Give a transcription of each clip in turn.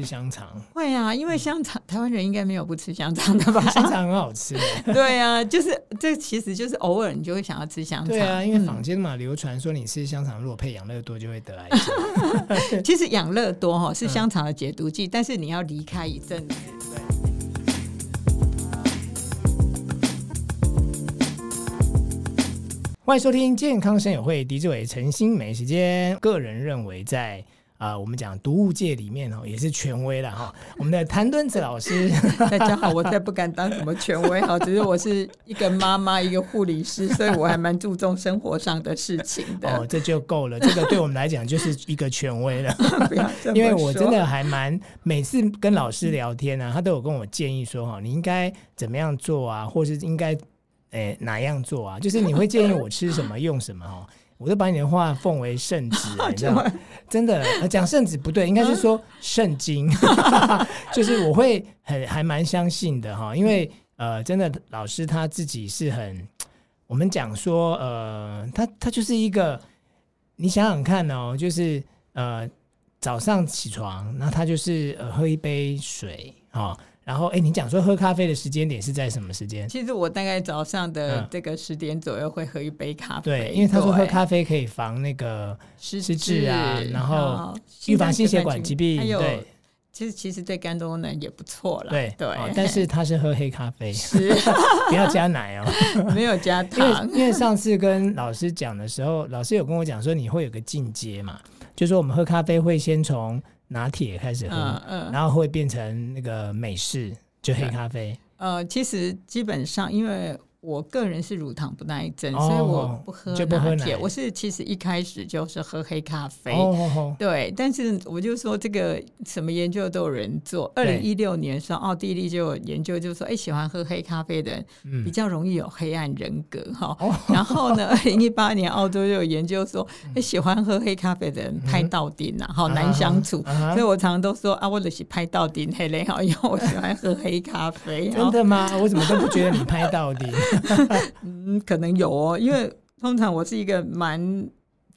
吃香肠？会啊，因为香肠，台湾人应该没有不吃香肠的吧？香肠很好吃。对啊，就是这其实就是偶尔你就会想要吃香肠。对啊，因为坊间嘛流传说你吃香肠如果配养乐多就会得癌症。其实养乐多哈是香肠的解毒剂，嗯、但是你要离开一阵子。欢迎收听健康生友会，狄志伟、陈欣湄时间。个人认为在，啊，我们讲毒物界里面哦，也是权威了哈。我们的谭敦子老师，大家好，我再不敢当什么权威哈，只是我是一个妈妈，一个护理师，所以我还蛮注重生活上的事情的。哦，这就够了，这个对我们来讲就是一个权威了。不要这么。因为我真的还蛮每次跟老师聊天呢、啊，他都有跟我建议说哈，你应该怎么样做啊，或是应该。哎，哪样做啊？就是你会建议我吃什么、用什么哦？我都把你的话奉为圣旨，你知道吗？真的讲圣旨不对，应该是说圣经。就是我会很还蛮相信的哈，因为呃，真的老师他自己是很，我们讲说呃，他他就是一个，你想想看哦，就是呃早上起床，那他就是呃喝一杯水啊。然后，哎，你讲说喝咖啡的时间点是在什么时间？其实我大概早上的这个十点左右会喝一杯咖啡。对，因为他说喝咖啡可以防那个失智啊，然后预防心血管疾病。对，其实其实对肝功能也不错了。对对，但是他是喝黑咖啡，是 不要加奶哦，没有加糖。因为上次跟老师讲的时候，老师有跟我讲说你会有个进阶嘛，就是说我们喝咖啡会先从。拿铁开始喝，嗯嗯、然后会变成那个美式，就黑咖啡。呃，其实基本上因为。我个人是乳糖不耐症，所以我不喝拿铁。我是其实一开始就是喝黑咖啡，对。但是我就说这个什么研究都有人做。二零一六年的时候，奥地利就有研究，就说哎，喜欢喝黑咖啡的人比较容易有黑暗人格哈。然后呢，二零一八年澳洲就有研究说，哎，喜欢喝黑咖啡的人拍到顶呐，好难相处。所以我常常都说啊，我的是拍到顶黑嘞，好，因为我喜欢喝黑咖啡。真的吗？我怎么都不觉得你拍到顶？嗯，可能有哦，因为通常我是一个蛮。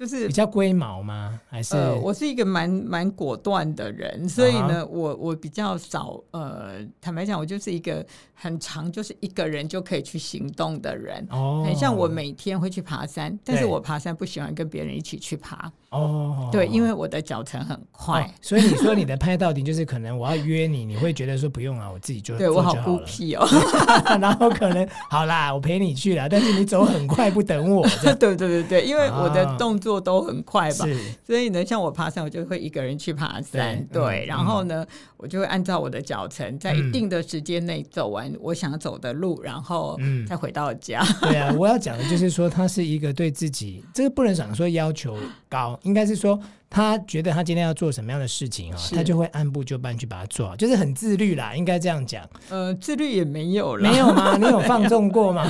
就是比较龟毛吗？还是、呃、我是一个蛮蛮果断的人，所以呢，uh. 我我比较少呃，坦白讲，我就是一个很长就是一个人就可以去行动的人。哦，很像我每天会去爬山，但是我爬山不喜欢跟别人一起去爬。哦，对，因为我的脚程很快，哦，所以你说你的拍到底就是可能我要约你，你会觉得说不用啊，我自己就对我好孤僻哦。然后可能好啦，我陪你去啦，但是你走很快不等我。对对对对，因为我的动作。做都很快吧，所以呢，像我爬山，我就会一个人去爬山，对，对嗯、然后呢，嗯、我就会按照我的脚程，在一定的时间内走完我想走的路，然后再回到家。对啊，我要讲的就是说，他是一个对自己，这个不能讲说要求高，应该是说。他觉得他今天要做什么样的事情啊，他就会按部就班去把它做好，就是很自律啦，应该这样讲。呃，自律也没有了，没有吗？你有放纵过吗？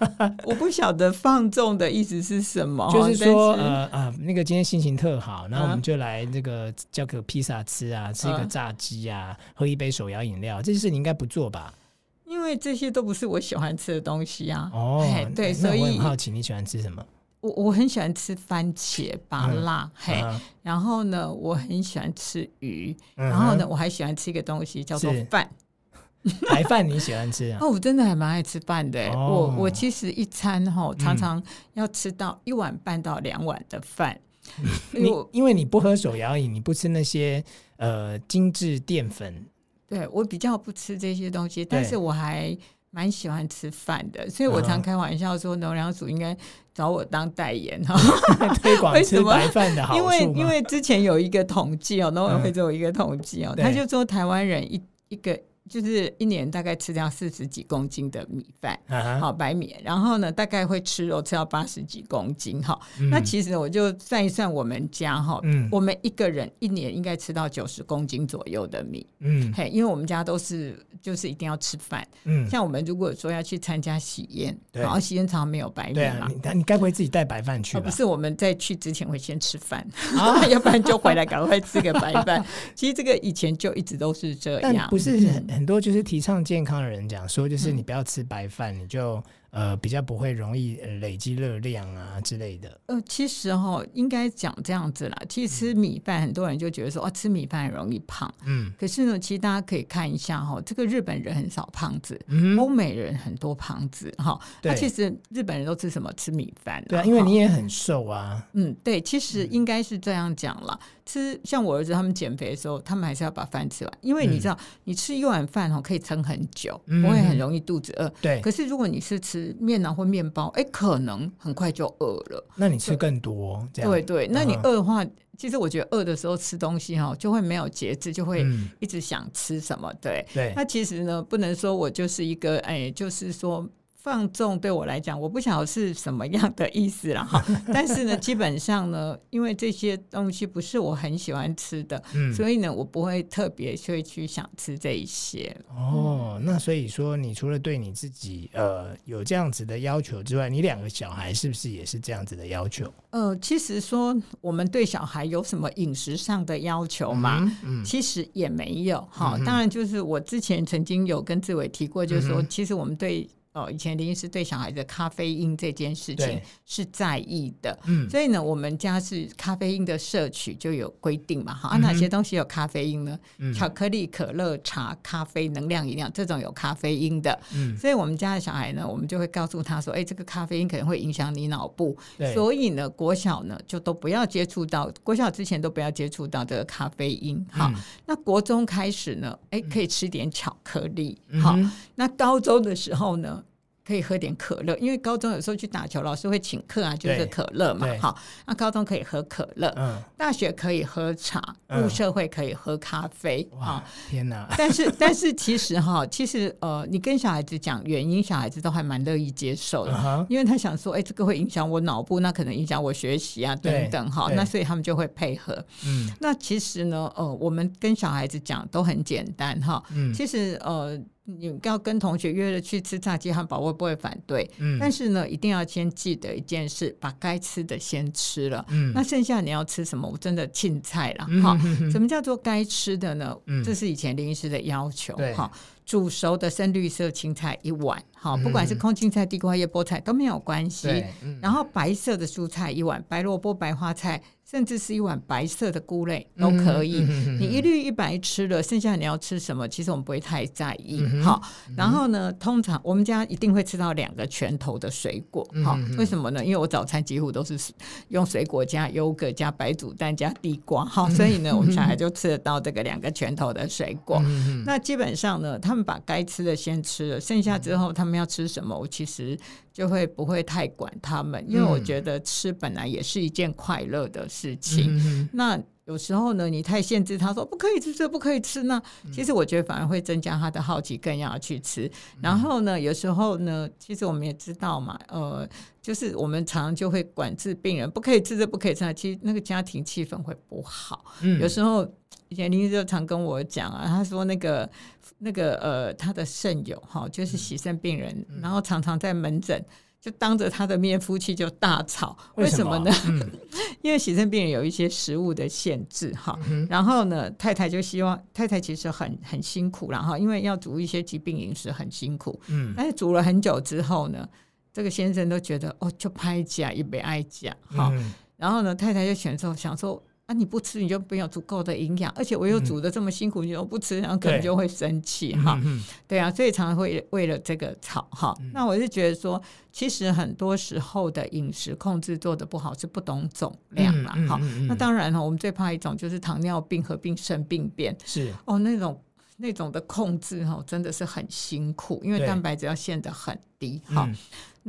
我不晓得放纵的意思是什么，就是说，是呃啊，那个今天心情特好，然后我们就来那个叫个披萨吃啊，吃一个炸鸡啊，喝一杯手摇饮料，这些事你应该不做吧？因为这些都不是我喜欢吃的东西啊。哦，对，所以我很好奇你喜欢吃什么？我我很喜欢吃番茄、芭乐，嗯、嘿，嗯、然后呢，我很喜欢吃鱼，嗯、然后呢，我还喜欢吃一个东西叫做饭，白饭你喜欢吃啊？哦，我真的还蛮爱吃饭的，哦、我我其实一餐哈常常要吃到一碗半到两碗的饭，嗯、你因为你不喝手摇饮，你不吃那些呃精致淀粉，对我比较不吃这些东西，但是我还。蛮喜欢吃饭的，所以我常开玩笑说，农粮署应该找我当代言哈，推广吃白饭的好处。因为因为之前有一个统计哦，农委会做一个统计哦，他就说台湾人一一个。就是一年大概吃掉四十几公斤的米饭，好白米，然后呢，大概会吃肉吃到八十几公斤，哈。那其实我就算一算，我们家哈，我们一个人一年应该吃到九十公斤左右的米，嗯，嘿，因为我们家都是就是一定要吃饭，嗯，像我们如果说要去参加喜宴，然后喜宴常常没有白米嘛，你该不会自己带白饭去吧？不是，我们在去之前会先吃饭，要不然就回来赶快吃个白饭。其实这个以前就一直都是这样，不是很。很多就是提倡健康的人讲说，就是你不要吃白饭，嗯、你就呃，比较不会容易累积热量啊之类的。呃，其实哈，应该讲这样子啦。其实吃米饭，很多人就觉得说，哦，吃米饭很容易胖。嗯。可是呢，其实大家可以看一下哈，这个日本人很少胖子，嗯，欧美人很多胖子哈。对。那其实日本人都吃什么？吃米饭。对啊，因为你也很瘦啊。嗯，对，其实应该是这样讲了。吃像我儿子他们减肥的时候，他们还是要把饭吃完，因为你知道，嗯、你吃一碗饭哦可以撑很久，嗯、不会很容易肚子饿。对。可是如果你是吃面啊或面包，哎，可能很快就饿了。那你吃更多，这样。对对，那你饿的话，嗯、其实我觉得饿的时候吃东西哈，就会没有节制，就会一直想吃什么。对对。那其实呢，不能说我就是一个哎，就是说。放纵对我来讲，我不晓得是什么样的意思了哈。但是呢，基本上呢，因为这些东西不是我很喜欢吃的，嗯，所以呢，我不会特别会去想吃这一些。哦，那所以说，你除了对你自己呃有这样子的要求之外，你两个小孩是不是也是这样子的要求？呃，其实说我们对小孩有什么饮食上的要求吗？嗯，嗯其实也没有哈。嗯、当然，就是我之前曾经有跟志伟提过，就是说，嗯、其实我们对。哦，以前林医师对小孩的咖啡因这件事情是在意的，嗯，所以呢，我们家是咖啡因的摄取就有规定嘛，哈，啊，哪些东西有咖啡因呢？嗯、巧克力、可乐、茶、咖啡、能量饮料这种有咖啡因的，嗯，所以我们家的小孩呢，我们就会告诉他说，哎、欸，这个咖啡因可能会影响你脑部，所以呢，国小呢就都不要接触到，国小之前都不要接触到这个咖啡因，好，嗯、那国中开始呢，哎、欸，可以吃点巧克力，好，嗯、那高中的时候呢？可以喝点可乐，因为高中有时候去打球，老师会请客啊，就是可乐嘛。好，那高中可以喝可乐，嗯，大学可以喝茶，入社会可以喝咖啡。哇，天哪！但是 但是其实哈，其实呃，你跟小孩子讲原因，小孩子都还蛮乐意接受的，因为他想说，哎，这个会影响我脑部，那可能影响我学习啊等等哈，那所以他们就会配合。嗯，那其实呢，呃，我们跟小孩子讲都很简单哈。嗯，其实呃。你要跟同学约了去吃炸鸡汉堡，我不会反对。嗯，但是呢，一定要先记得一件事，把该吃的先吃了。嗯，那剩下你要吃什么？我真的庆菜了。好，什么叫做该吃的呢？嗯，这是以前林医师的要求。对，好，煮熟的深绿色青菜一碗。好，不管是空心菜、地瓜叶、菠菜都没有关系。对，然后白色的蔬菜一碗，白萝卜、白花菜。甚至是一碗白色的菇类都可以，你一绿一白吃了，剩下你要吃什么？其实我们不会太在意。好、嗯，然后呢，通常我们家一定会吃到两个拳头的水果。好、为什么呢？因为我早餐几乎都是用水果加优格加白煮蛋加地瓜。好，所以呢，我们小孩就吃得到这个两个拳头的水果。那基本上呢，他们把该吃的先吃了，剩下之后他们要吃什么，我其实。就会不会太管他们，因为我觉得吃本来也是一件快乐的事情。嗯、那有时候呢，你太限制他说不可以吃这不可以吃那，其实我觉得反而会增加他的好奇，更要去吃。嗯、然后呢，有时候呢，其实我们也知道嘛，呃，就是我们常常就会管制病人不可以吃这不可以吃那，其实那个家庭气氛会不好。嗯、有时候以前林医生常跟我讲啊，他说那个。那个呃，他的肾友哈，就是洗肾病人，嗯、然后常常在门诊就当着他的面，夫妻就大吵。为什么呢？嗯、因为洗肾病人有一些食物的限制哈。嗯、然后呢，太太就希望太太其实很很辛苦，然后因为要煮一些疾病饮食很辛苦。嗯。但是煮了很久之后呢，这个先生都觉得哦，就拍假也没爱假哈。嗯、然后呢，太太就选择想说。啊！你不吃，你就没有足够的营养，而且我又煮的这么辛苦，嗯、你又不吃，然后可能就会生气哈。对，啊，所以常常会为了这个吵哈。嗯、那我是觉得说，其实很多时候的饮食控制做得不好，是不懂总量啦。好、嗯，嗯嗯、那当然了，我们最怕一种就是糖尿病合并肾病变，是哦，那种那种的控制哈，真的是很辛苦，因为蛋白质要限得很低哈。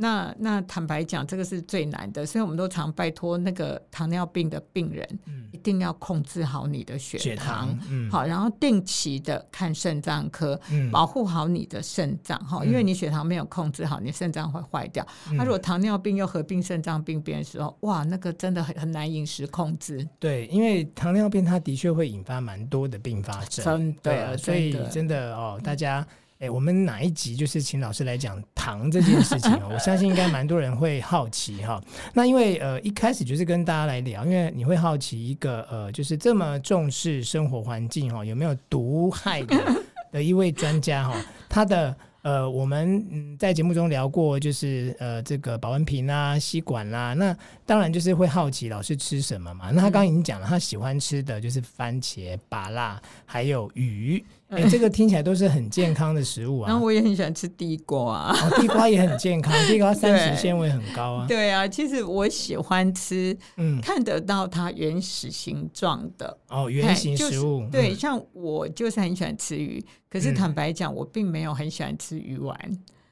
那那坦白讲，这个是最难的，所以我们都常拜托那个糖尿病的病人，嗯、一定要控制好你的血糖，血糖嗯、好，然后定期的看肾脏科，嗯、保护好你的肾脏哈，因为你血糖没有控制好，你肾脏会坏掉。那、如果糖尿病又合并肾脏病变的时候，哇，那个真的很很难饮食控制。对，因为糖尿病它的确会引发蛮多的并发症，真的，对，所以真的哦，大家。哎，我们哪一集就是请老师来讲糖这件事情哦？我相信应该蛮多人会好奇哈。那因为呃一开始就是跟大家来聊，因为你会好奇一个呃就是这么重视生活环境哈，有没有毒害的 的一位专家哈？他的呃，我们嗯在节目中聊过，就是呃这个保温瓶啊、吸管啦、啊，那当然就是会好奇老师吃什么嘛。那他刚刚已经讲了，他喜欢吃的就是番茄、芭辣，还有鱼。哎、欸，这个听起来都是很健康的食物啊。然后我也很喜欢吃地瓜，啊哦，地瓜也很健康，地瓜膳食纤维很高啊。对啊，其实我喜欢吃，嗯，看得到它原始形状的哦，原型食物。就是、对，像我就是很喜欢吃鱼，可是坦白讲，我并没有很喜欢吃鱼丸。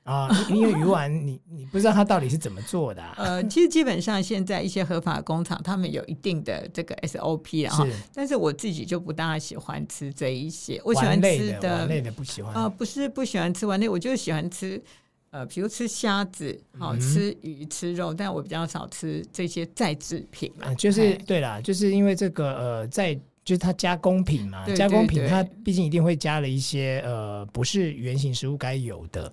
啊，因为鱼丸你你不知道它到底是怎么做的。呃，其实基本上现在一些合法工厂，他们有一定的这个 SOP 啊，但是我自己就不大喜欢吃这一些。我喜欢吃的丸类的不喜欢啊，不是不喜欢吃丸类，我就喜欢吃呃，比如吃虾子，好吃鱼吃肉，但我比较少吃这些再制品嘛。就是对啦，就是因为这个呃在。就是它加工品嘛，对对对，加工品它毕竟一定会加了一些呃，不是原型食物该有的。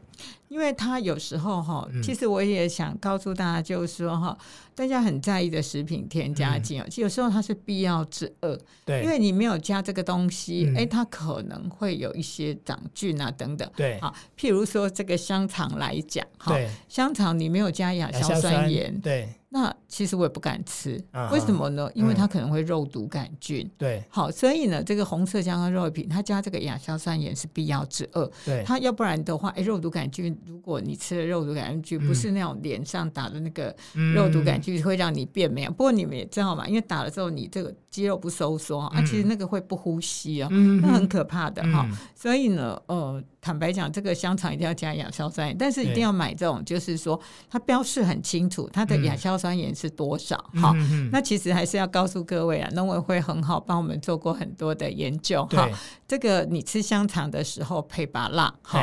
因为它有时候哈，其实我也想告诉大家，就是说哈，大家很在意的食品添加剂哦，其实有时候它是必要之恶。对，因为你没有加这个东西，哎，它可能会有一些长菌啊等等。对，好，譬如说这个香肠来讲，哈，香肠你没有加亚硝酸盐，对。那其实我也不敢吃，为什么呢？因为它可能会肉毒杆菌。对，好，所以呢，这个红色香肠肉品它加这个亚硝酸盐是必要之二。对，它要不然的话，哎，肉毒杆菌，如果你吃了肉毒杆菌，不是那种脸上打的那个肉毒杆菌，会让你变美。不过你们也知道嘛，因为打了之后你这个肌肉不收缩啊，其实那个会不呼吸啊，那很可怕的哈。所以呢，呃。坦白讲，这个香肠一定要加亚硝酸盐，但是一定要买这种，就是说它标示很清楚，它的亚硝酸盐是多少。哈、那其实还是要告诉各位啊，农委会很好，帮我们做过很多的研究。哈，这个你吃香肠的时候配把辣，好。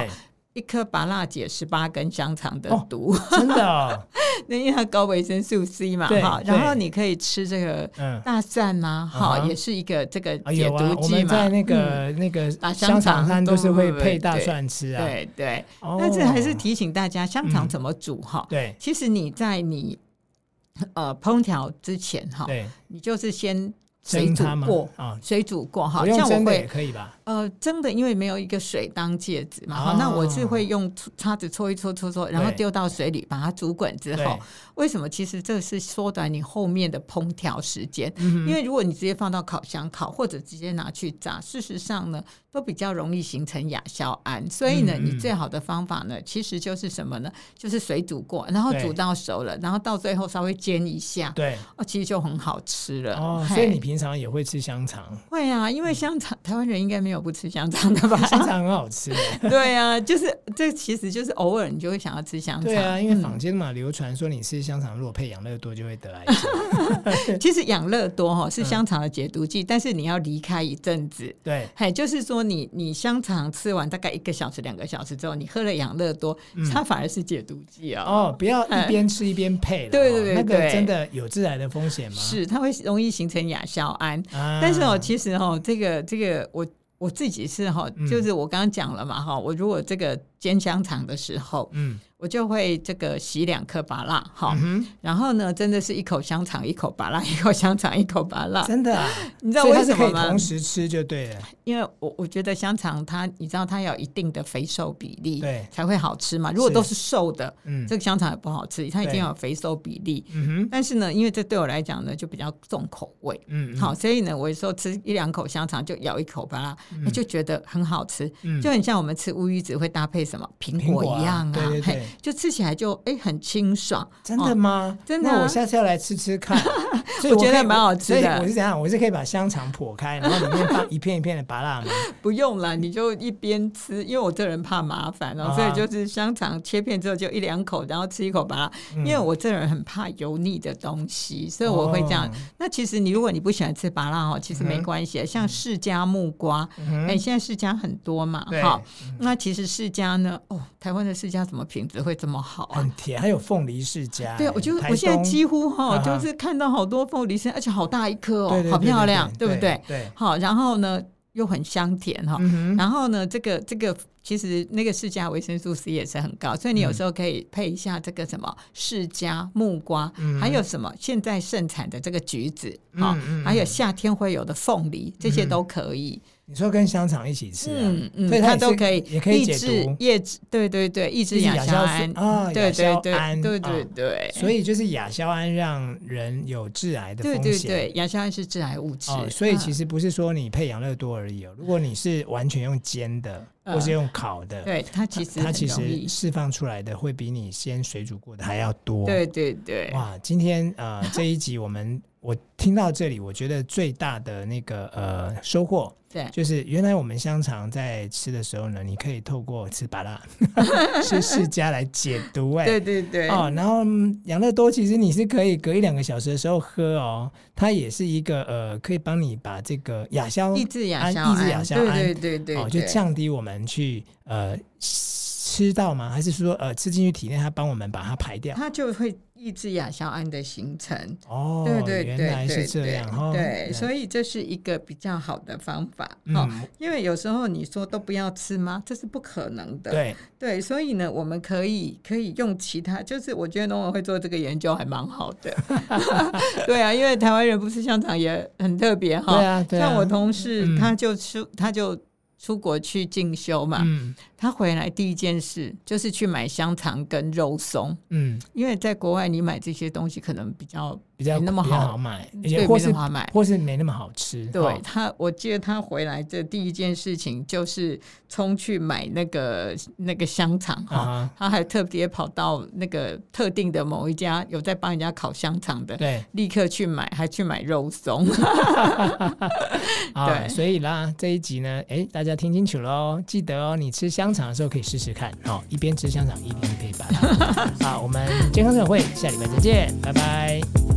一颗芭辣解十八根香肠的毒，哦、真的、哦？那因为它高维生素 C 嘛，哈。然后你可以吃这个大蒜呐，哈、嗯，也是一个这个解毒剂嘛。在那个、嗯、那个香肠上都是会配大蒜吃啊。对对。但是还是提醒大家，香肠怎么煮哈、嗯？对，其实你在你呃烹调之前哈，对，你就是先。水煮过啊，水煮过哈，像我会可以吧？呃，蒸的因为没有一个水当戒指嘛，好，那我是会用叉子搓一搓搓搓，然后丢到水里把它煮滚之后，为什么？其实这是缩短你后面的烹调时间，因为如果你直接放到烤箱烤，或者直接拿去炸，事实上呢，都比较容易形成亚硝胺。所以呢，你最好的方法呢，其实就是什么呢？就是水煮过，然后煮到熟了，然后到最后稍微煎一下，对，哦，其实就很好吃了。哦，所以你平常也会吃香肠？会啊，因为香肠台湾人应该没有不吃香肠的吧？香肠很好吃。对啊，就是这其实就是偶尔你就会想要吃香肠。对啊，因为坊间嘛流传说你吃香肠如果配养乐多就会得癌症。其实养乐多哈是香肠的解毒剂，但是你要离开一阵子。对，嘿，就是说你你香肠吃完大概一个小时两个小时之后，你喝了养乐多，它反而是解毒剂啊。哦，不要一边吃一边配了。对对对，那个真的有致癌的风险吗？是，它会容易形成亚硝胺。但是哦，其实哦，这个这个我我自己是哈，就是我刚刚讲了嘛哈，我如果这个煎香肠的时候，嗯。我就会这个洗两颗芭乐，好、嗯，然后呢，真的是一口香肠，一口芭乐，一口香肠，一口芭乐，真的啊？你知道为什么吗？同时吃就对了，因为我我觉得香肠它，你知道它有一定的肥瘦比例，对，才会好吃嘛。如果都是瘦的，嗯，这个香肠也不好吃，它一定要有肥瘦比例。嗯哼。但是呢，因为这对我来讲呢，就比较重口味，嗯，好，所以呢，我有时候吃一两口香肠就咬一口芭乐，那、嗯、就觉得很好吃，嗯，就很像我们吃乌鱼子会搭配什么苹果一样啊，对对对。就吃起来就哎、欸、很清爽，真的吗？哦、真的、啊，那我下次要来吃吃看。所以我，我觉得蛮好吃的。我是怎样？我是可以把香肠剖开，然后里面放一片一片的芭乐吗？不用了，你就一边吃，因为我这人怕麻烦哦，所以就是香肠切片之后就一两口，然后吃一口芭。因为我这人很怕油腻的东西，所以我会这样。哦、那其实你如果你不喜欢吃芭乐哦，其实没关系、嗯。像释迦木瓜，哎、嗯欸，现在释迦很多嘛，好、嗯。那其实释迦呢？哦，台湾的世家怎么品质会这么？好、啊，很甜，还有凤梨世家。对，我就我现在几乎哈，就是看到好多凤梨释迦，而且好大一颗哦，对对对对，好漂亮，对不对？对，对，好，然后呢又很香甜哈、嗯，然后呢这个这个其实那个释迦维生素 C 也是很高，所以你有时候可以配一下这个什么释迦木瓜，嗯、还有什么现在盛产的这个橘子，啊、嗯，还有夏天会有的凤梨，这些都可以。你说跟香肠一起吃，嗯嗯，所以它都可以，也可以抑制叶子，对对对，抑制亚硝胺啊，亚硝胺，对对对，所以就是亚硝胺让人有致癌的风险，对对对，亚硝胺是致癌物质，所以其实不是说你配养乐多而已哦，如果你是完全用煎的或是用烤的，对它其实它其实释放出来的会比你先水煮过的还要多，对对对，哇，今天呃这一集我们我听到这里，我觉得最大的那个呃收获。对，就是原来我们香肠在吃的时候呢，你可以透过吃巴拉吃释迦来解毒哎，对对对。哦，然后养乐多其实你是可以隔一两个小时的时候喝哦，它也是一个呃可以帮你把这个亚硝抑制亚硝胺，抑制亚硝胺，对对对对，哦，就降低我们去呃吃到吗？还是说呃吃进去体内，它帮我们把它排掉，它就会。抑制亚硝胺的形成哦，对对对，原来是这样，对，所以这是一个比较好的方法哦。因为有时候你说都不要吃吗？这是不可能的，对对。所以呢，我们可以可以用其他，就是我觉得农委会做这个研究还蛮好的，对啊，因为台湾人不吃香肠也很特别哈，对啊，像我同事他就吃他就。出国去进修嘛，嗯、他回来第一件事就是去买香肠跟肉松，嗯，因为在国外你买这些东西可能比较。比较没那么好买，对，或是没那么好买，或是没那么好吃。对他，我记得他回来的第一件事情就是冲去买那个那个香肠哈，他还特别跑到那个特定的某一家有在帮人家烤香肠的，对，立刻去买，还去买肉松。对，所以啦，这一集呢，哎，大家要听清楚喽，记得哦，你吃香肠的时候可以试试看，哦，一边吃香肠一边配芭乐。好，我们健康生活会下礼拜再见，拜拜。